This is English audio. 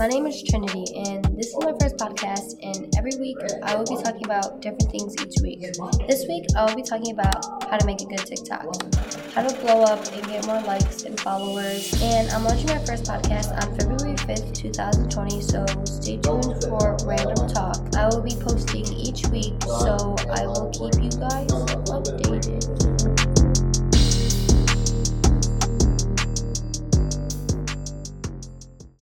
My name is Trinity, and this is my first podcast. And every week, I will be talking about different things each week. This week, I will be talking about how to make a good TikTok, how to blow up and get more likes and followers. And I'm launching my first podcast on February 5th, 2020, so stay tuned for Random Talk. I will be posting each week, so I will keep you guys updated.